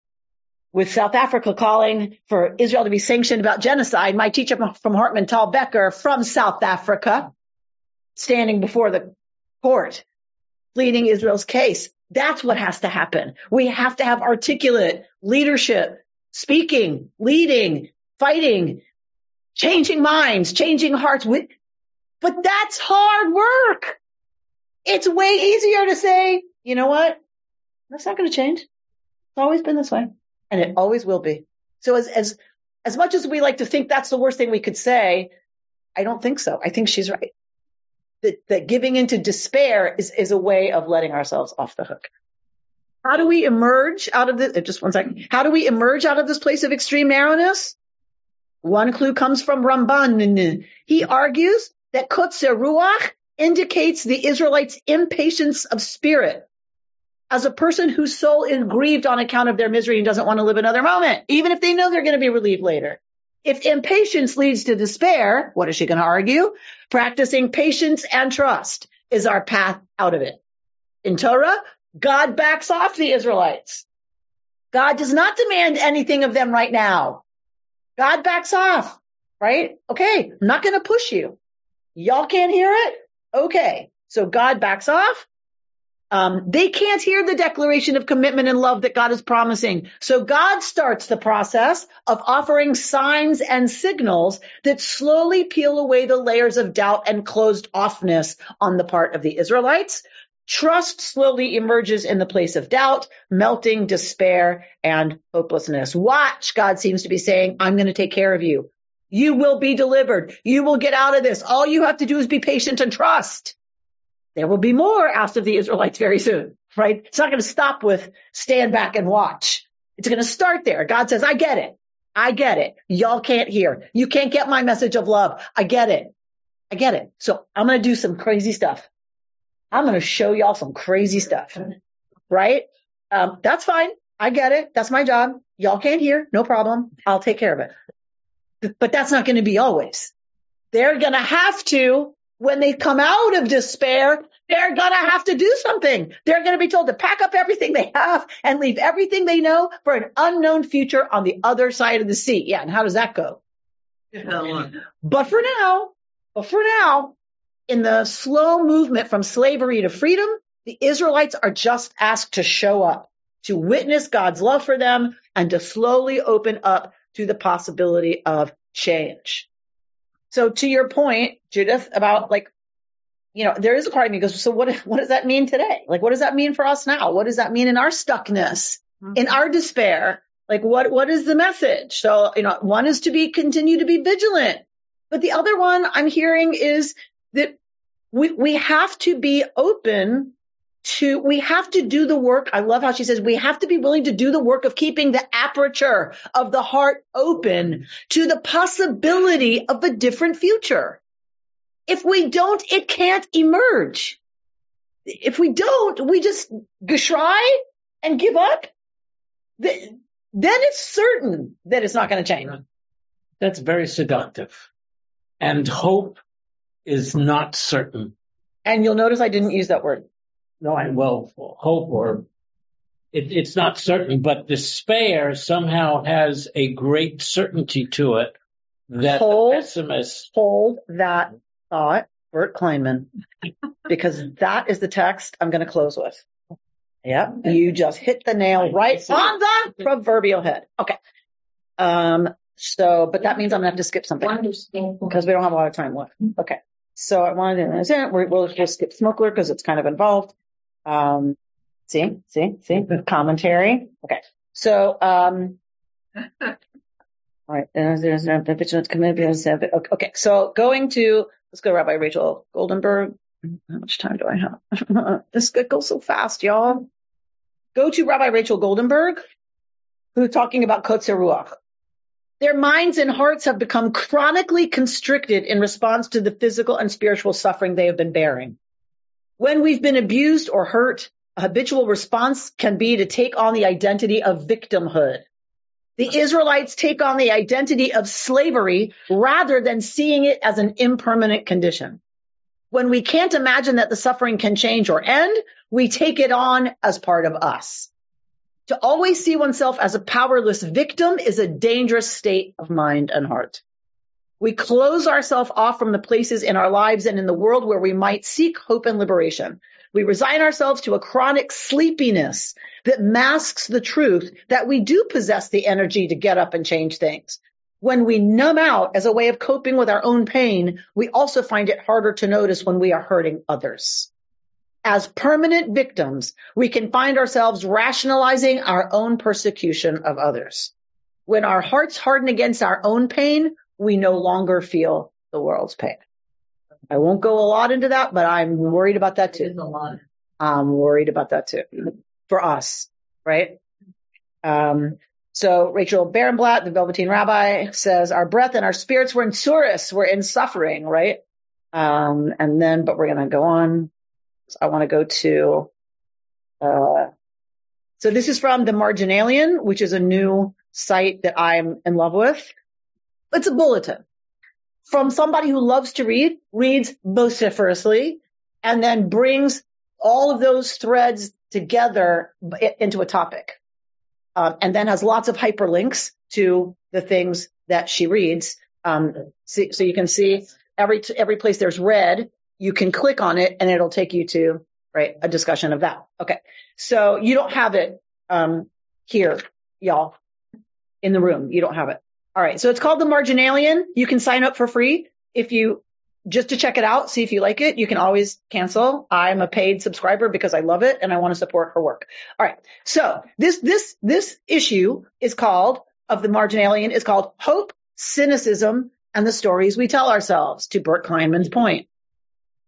with South Africa calling for Israel to be sanctioned about genocide. My teacher from Hartman, Tal Becker, from South Africa, standing before the court, pleading Israel's case. That's what has to happen. We have to have articulate leadership, speaking, leading, fighting, changing minds, changing hearts. But that's hard work. It's way easier to say, you know what? That's not going to change. It's always been this way and it always will be. So as, as, as much as we like to think that's the worst thing we could say, I don't think so. I think she's right. That, that giving into despair is, is a way of letting ourselves off the hook. How do we emerge out of this? Uh, just one second. How do we emerge out of this place of extreme narrowness? One clue comes from Ramban. He argues that kotzer ruach indicates the Israelites' impatience of spirit as a person whose soul is grieved on account of their misery and doesn't want to live another moment, even if they know they're going to be relieved later. If impatience leads to despair, what is she going to argue? Practicing patience and trust is our path out of it. In Torah, God backs off the Israelites. God does not demand anything of them right now. God backs off, right? Okay, I'm not going to push you. Y'all can't hear it? Okay. So God backs off. Um, they can't hear the declaration of commitment and love that God is promising. So God starts the process of offering signs and signals that slowly peel away the layers of doubt and closed offness on the part of the Israelites Trust slowly emerges in the place of doubt, melting despair and hopelessness. Watch, God seems to be saying, I'm going to take care of you. You will be delivered. You will get out of this. All you have to do is be patient and trust. There will be more asked of the Israelites very soon, right? It's not going to stop with stand back and watch. It's going to start there. God says, I get it. I get it. Y'all can't hear. You can't get my message of love. I get it. I get it. So I'm going to do some crazy stuff. I'm going to show y'all some crazy stuff. Right? Um, that's fine. I get it. That's my job. Y'all can't hear. No problem. I'll take care of it. But that's not going to be always. They're going to have to, when they come out of despair, they're going to have to do something. They're going to be told to pack up everything they have and leave everything they know for an unknown future on the other side of the sea. Yeah. And how does that go? But for now, but for now, in the slow movement from slavery to freedom, the Israelites are just asked to show up, to witness God's love for them, and to slowly open up to the possibility of change. So to your point, Judith, about like, you know, there is a part of me goes, so what, what does that mean today? Like, what does that mean for us now? What does that mean in our stuckness, mm-hmm. in our despair? Like, what, what is the message? So, you know, one is to be, continue to be vigilant. But the other one I'm hearing is that we, we have to be open to, we have to do the work. I love how she says we have to be willing to do the work of keeping the aperture of the heart open to the possibility of a different future. If we don't, it can't emerge. If we don't, we just try and give up. Then it's certain that it's not going to change. That's very seductive. And hope is not certain. And you'll notice I didn't use that word. No, I, well, hope or it, it's not certain, but despair somehow has a great certainty to it that Hold. the pessimist. Hold that thought, Bert Kleinman, because that is the text I'm going to close with. Yep. You just hit the nail right on the proverbial head. Okay. Um, so, but that means I'm going to have to skip something because we don't have a lot of time left. Okay. So I wanted to understand, we're, we'll just skip Smokler because it's kind of involved. Um, see, see, see, commentary. Okay. So, um, all right. There's, there's no vigilance committee. Okay. okay. So going to, let's go Rabbi Rachel Goldenberg. How much time do I have? this goes so fast, y'all. Go to Rabbi Rachel Goldenberg, who's talking about Kotzer Ruach. Their minds and hearts have become chronically constricted in response to the physical and spiritual suffering they have been bearing. When we've been abused or hurt, a habitual response can be to take on the identity of victimhood. The Israelites take on the identity of slavery rather than seeing it as an impermanent condition. When we can't imagine that the suffering can change or end, we take it on as part of us. To always see oneself as a powerless victim is a dangerous state of mind and heart. We close ourselves off from the places in our lives and in the world where we might seek hope and liberation. We resign ourselves to a chronic sleepiness that masks the truth that we do possess the energy to get up and change things. When we numb out as a way of coping with our own pain, we also find it harder to notice when we are hurting others. As permanent victims, we can find ourselves rationalizing our own persecution of others. When our hearts harden against our own pain, we no longer feel the world's pain. I won't go a lot into that, but I'm worried about that too. I'm worried about that too for us, right? Um, so Rachel Barenblatt, the Velveteen Rabbi, says our breath and our spirits were in surus, we're in suffering, right? Um, and then, but we're going to go on. I want to go to, uh, so this is from the Marginalian, which is a new site that I'm in love with. It's a bulletin from somebody who loves to read, reads vociferously, and then brings all of those threads together into a topic. Um, and then has lots of hyperlinks to the things that she reads. Um, so, so you can see every, every place there's red, you can click on it and it'll take you to, right, a discussion of that. Okay. So you don't have it, um, here, y'all, in the room. You don't have it. All right. So it's called the Marginalian. You can sign up for free if you just to check it out, see if you like it. You can always cancel. I'm a paid subscriber because I love it and I want to support her work. All right. So this, this, this issue is called of the Marginalian is called hope, cynicism, and the stories we tell ourselves to Bert Kleinman's point.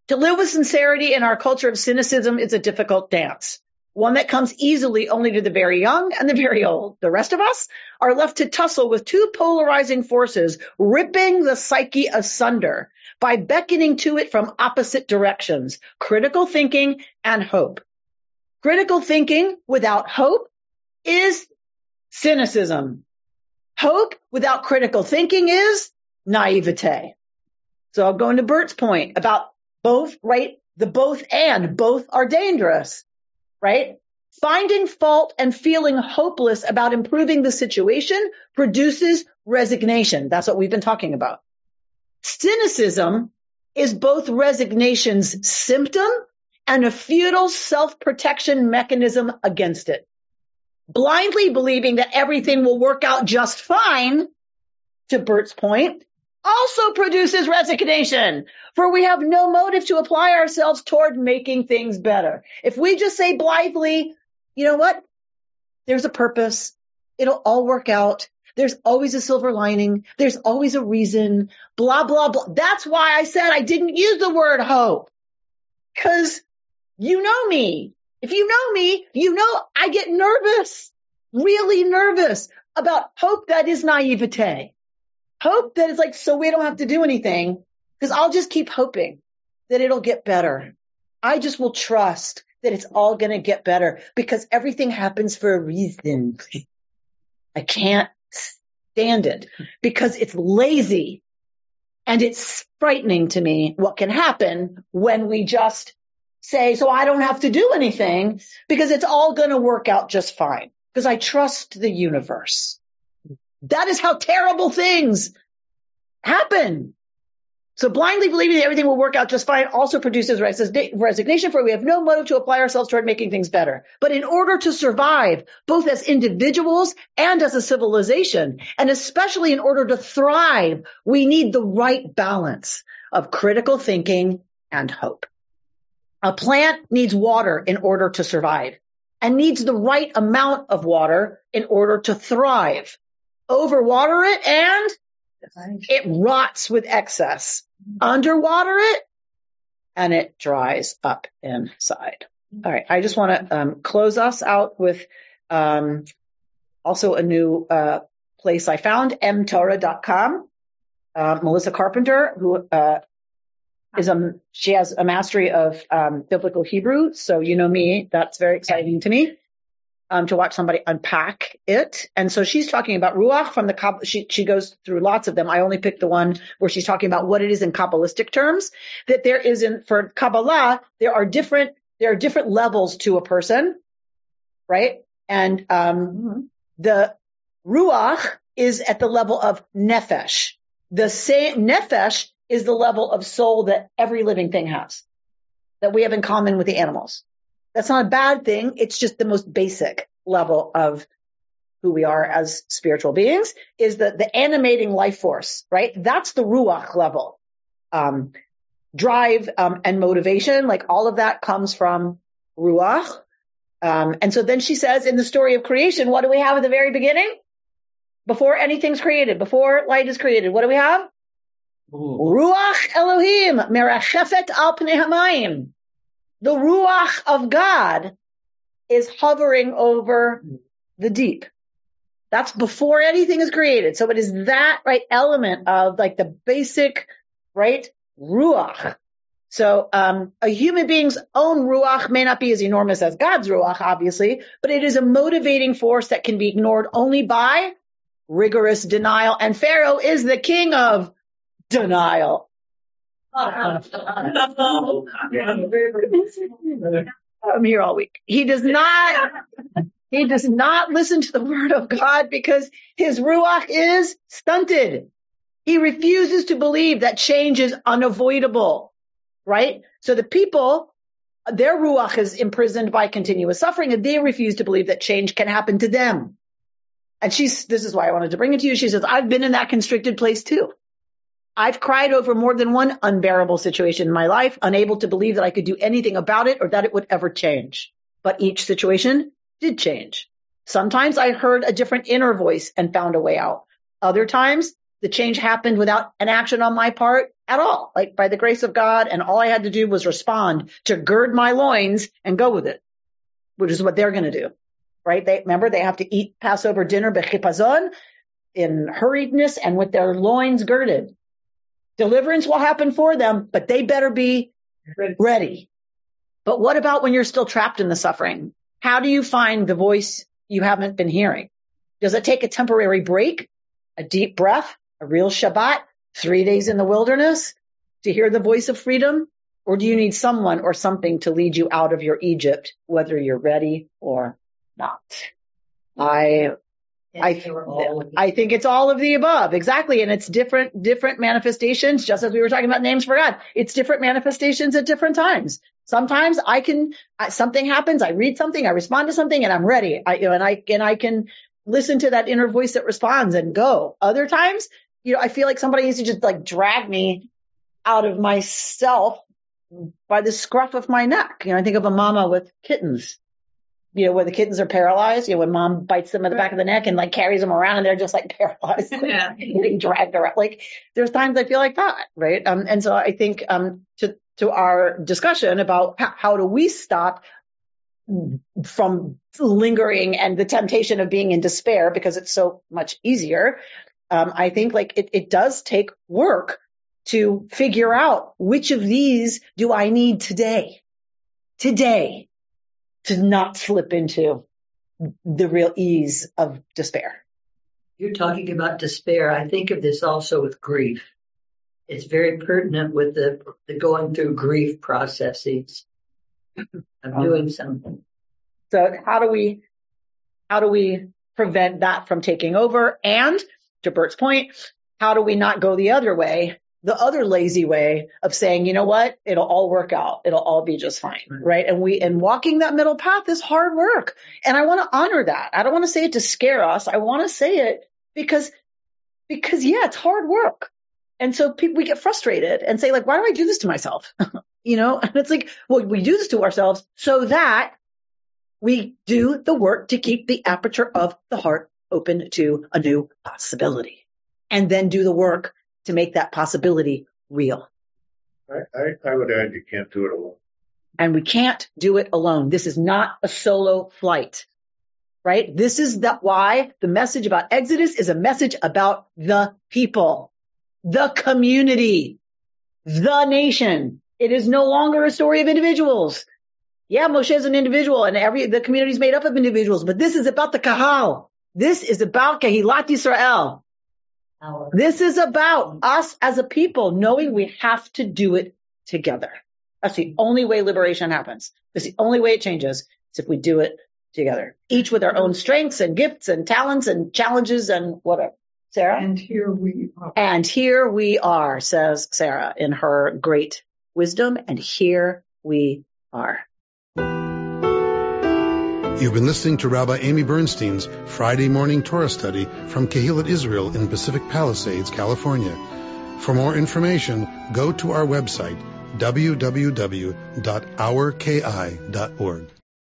To live with sincerity in our culture of cynicism is a difficult dance one that comes easily only to the very young and the very old. The rest of us are left to tussle with two polarizing forces, ripping the psyche asunder by beckoning to it from opposite directions, critical thinking and hope. Critical thinking without hope is cynicism. Hope without critical thinking is naivete. So I'll go into Bert's point about both, right? The both and both are dangerous right? Finding fault and feeling hopeless about improving the situation produces resignation. That's what we've been talking about. Cynicism is both resignation's symptom and a futile self-protection mechanism against it. Blindly believing that everything will work out just fine, to Bert's point, also produces resignation, for we have no motive to apply ourselves toward making things better. If we just say blithely, you know what? There's a purpose. It'll all work out. There's always a silver lining. There's always a reason. Blah, blah, blah. That's why I said I didn't use the word hope. Cause you know me. If you know me, you know I get nervous, really nervous about hope that is naivete hope that it's like, so we don't have to do anything. because I'll just keep hoping that it'll get better. I just will trust that it's all going to get better because everything happens for a reason. I can't stand it because it's lazy and it's frightening to me what can happen when we just say, so I don't have to do anything because it's all going to work out just fine because I trust the universe. That is how terrible things happen. So blindly believing that everything will work out just fine also produces resignation for we have no motive to apply ourselves toward making things better. But in order to survive, both as individuals and as a civilization, and especially in order to thrive, we need the right balance of critical thinking and hope. A plant needs water in order to survive and needs the right amount of water in order to thrive. Overwater it and it rots with excess. Underwater it and it dries up inside. All right. I just want to um, close us out with um, also a new uh, place I found, mtorah.com. Uh, Melissa Carpenter, who uh, is a she has a mastery of um, biblical Hebrew, so you know me. That's very exciting to me um, to watch somebody unpack it. And so she's talking about ruach from the she she goes through lots of them. I only picked the one where she's talking about what it is in kabbalistic terms. That there is in for Kabbalah there are different there are different levels to a person, right? And um, the ruach is at the level of nefesh. The same nefesh is the level of soul that every living thing has, that we have in common with the animals. That's not a bad thing. It's just the most basic level of who we are as spiritual beings is the, the animating life force, right? That's the ruach level. Um, drive, um, and motivation, like all of that comes from ruach. Um, and so then she says in the story of creation, what do we have at the very beginning? Before anything's created, before light is created, what do we have? Ooh. Ruach Elohim, merachefet al pnei hamayim the Ruach of God is hovering over the deep. That's before anything is created. So it is that right element of like the basic, right, Ruach. So um, a human being's own Ruach may not be as enormous as God's Ruach, obviously, but it is a motivating force that can be ignored only by rigorous denial. And Pharaoh is the king of denial. I'm here all week. He does not, he does not listen to the word of God because his ruach is stunted. He refuses to believe that change is unavoidable, right? So the people, their ruach is imprisoned by continuous suffering and they refuse to believe that change can happen to them. And she's, this is why I wanted to bring it to you. She says, I've been in that constricted place too. I've cried over more than one unbearable situation in my life, unable to believe that I could do anything about it or that it would ever change. But each situation did change. Sometimes I heard a different inner voice and found a way out. Other times the change happened without an action on my part at all, like by the grace of God. And all I had to do was respond to gird my loins and go with it, which is what they're going to do, right? They remember they have to eat Passover dinner bechipazon in hurriedness and with their loins girded. Deliverance will happen for them, but they better be ready. But what about when you're still trapped in the suffering? How do you find the voice you haven't been hearing? Does it take a temporary break, a deep breath, a real Shabbat, three days in the wilderness to hear the voice of freedom? Or do you need someone or something to lead you out of your Egypt, whether you're ready or not? I I, I think it's all of the above. Exactly. And it's different, different manifestations, just as we were talking about names for God. It's different manifestations at different times. Sometimes I can, something happens, I read something, I respond to something and I'm ready. I, you know, and I, and I can listen to that inner voice that responds and go. Other times, you know, I feel like somebody needs to just like drag me out of myself by the scruff of my neck. You know, I think of a mama with kittens you know, where the kittens are paralyzed, you know, when mom bites them in the back of the neck and like carries them around and they're just like paralyzed, yeah. getting dragged around. Like there's times I feel like that, right? Um, and so I think, um, to, to our discussion about how, how do we stop from lingering and the temptation of being in despair because it's so much easier. Um, I think like it, it does take work to figure out which of these do I need today, today to not slip into the real ease of despair. You're talking about despair. I think of this also with grief. It's very pertinent with the, the going through grief processes of Um, doing something. So how do we, how do we prevent that from taking over? And to Bert's point, how do we not go the other way? The other lazy way of saying, you know what? It'll all work out. It'll all be just fine. Right. And we, and walking that middle path is hard work. And I want to honor that. I don't want to say it to scare us. I want to say it because, because yeah, it's hard work. And so people, we get frustrated and say like, why do I do this to myself? you know, and it's like, well, we do this to ourselves so that we do the work to keep the aperture of the heart open to a new possibility and then do the work to make that possibility real. I, I, I would add you can't do it alone. And we can't do it alone. This is not a solo flight, right? This is the, why the message about Exodus is a message about the people, the community, the nation. It is no longer a story of individuals. Yeah, Moshe is an individual and every, the community is made up of individuals, but this is about the Kahal. This is about Kehilat Yisrael. This is about mm-hmm. us as a people knowing we have to do it together. That's the only way liberation happens. That's the only way it changes is if we do it together, each with our own strengths and gifts and talents and challenges and whatever. Sarah? And here we are. And here we are, says Sarah in her great wisdom. And here we are. You've been listening to Rabbi Amy Bernstein's Friday morning Torah study from Kehillat Israel in Pacific Palisades, California. For more information, go to our website, www.ourki.org.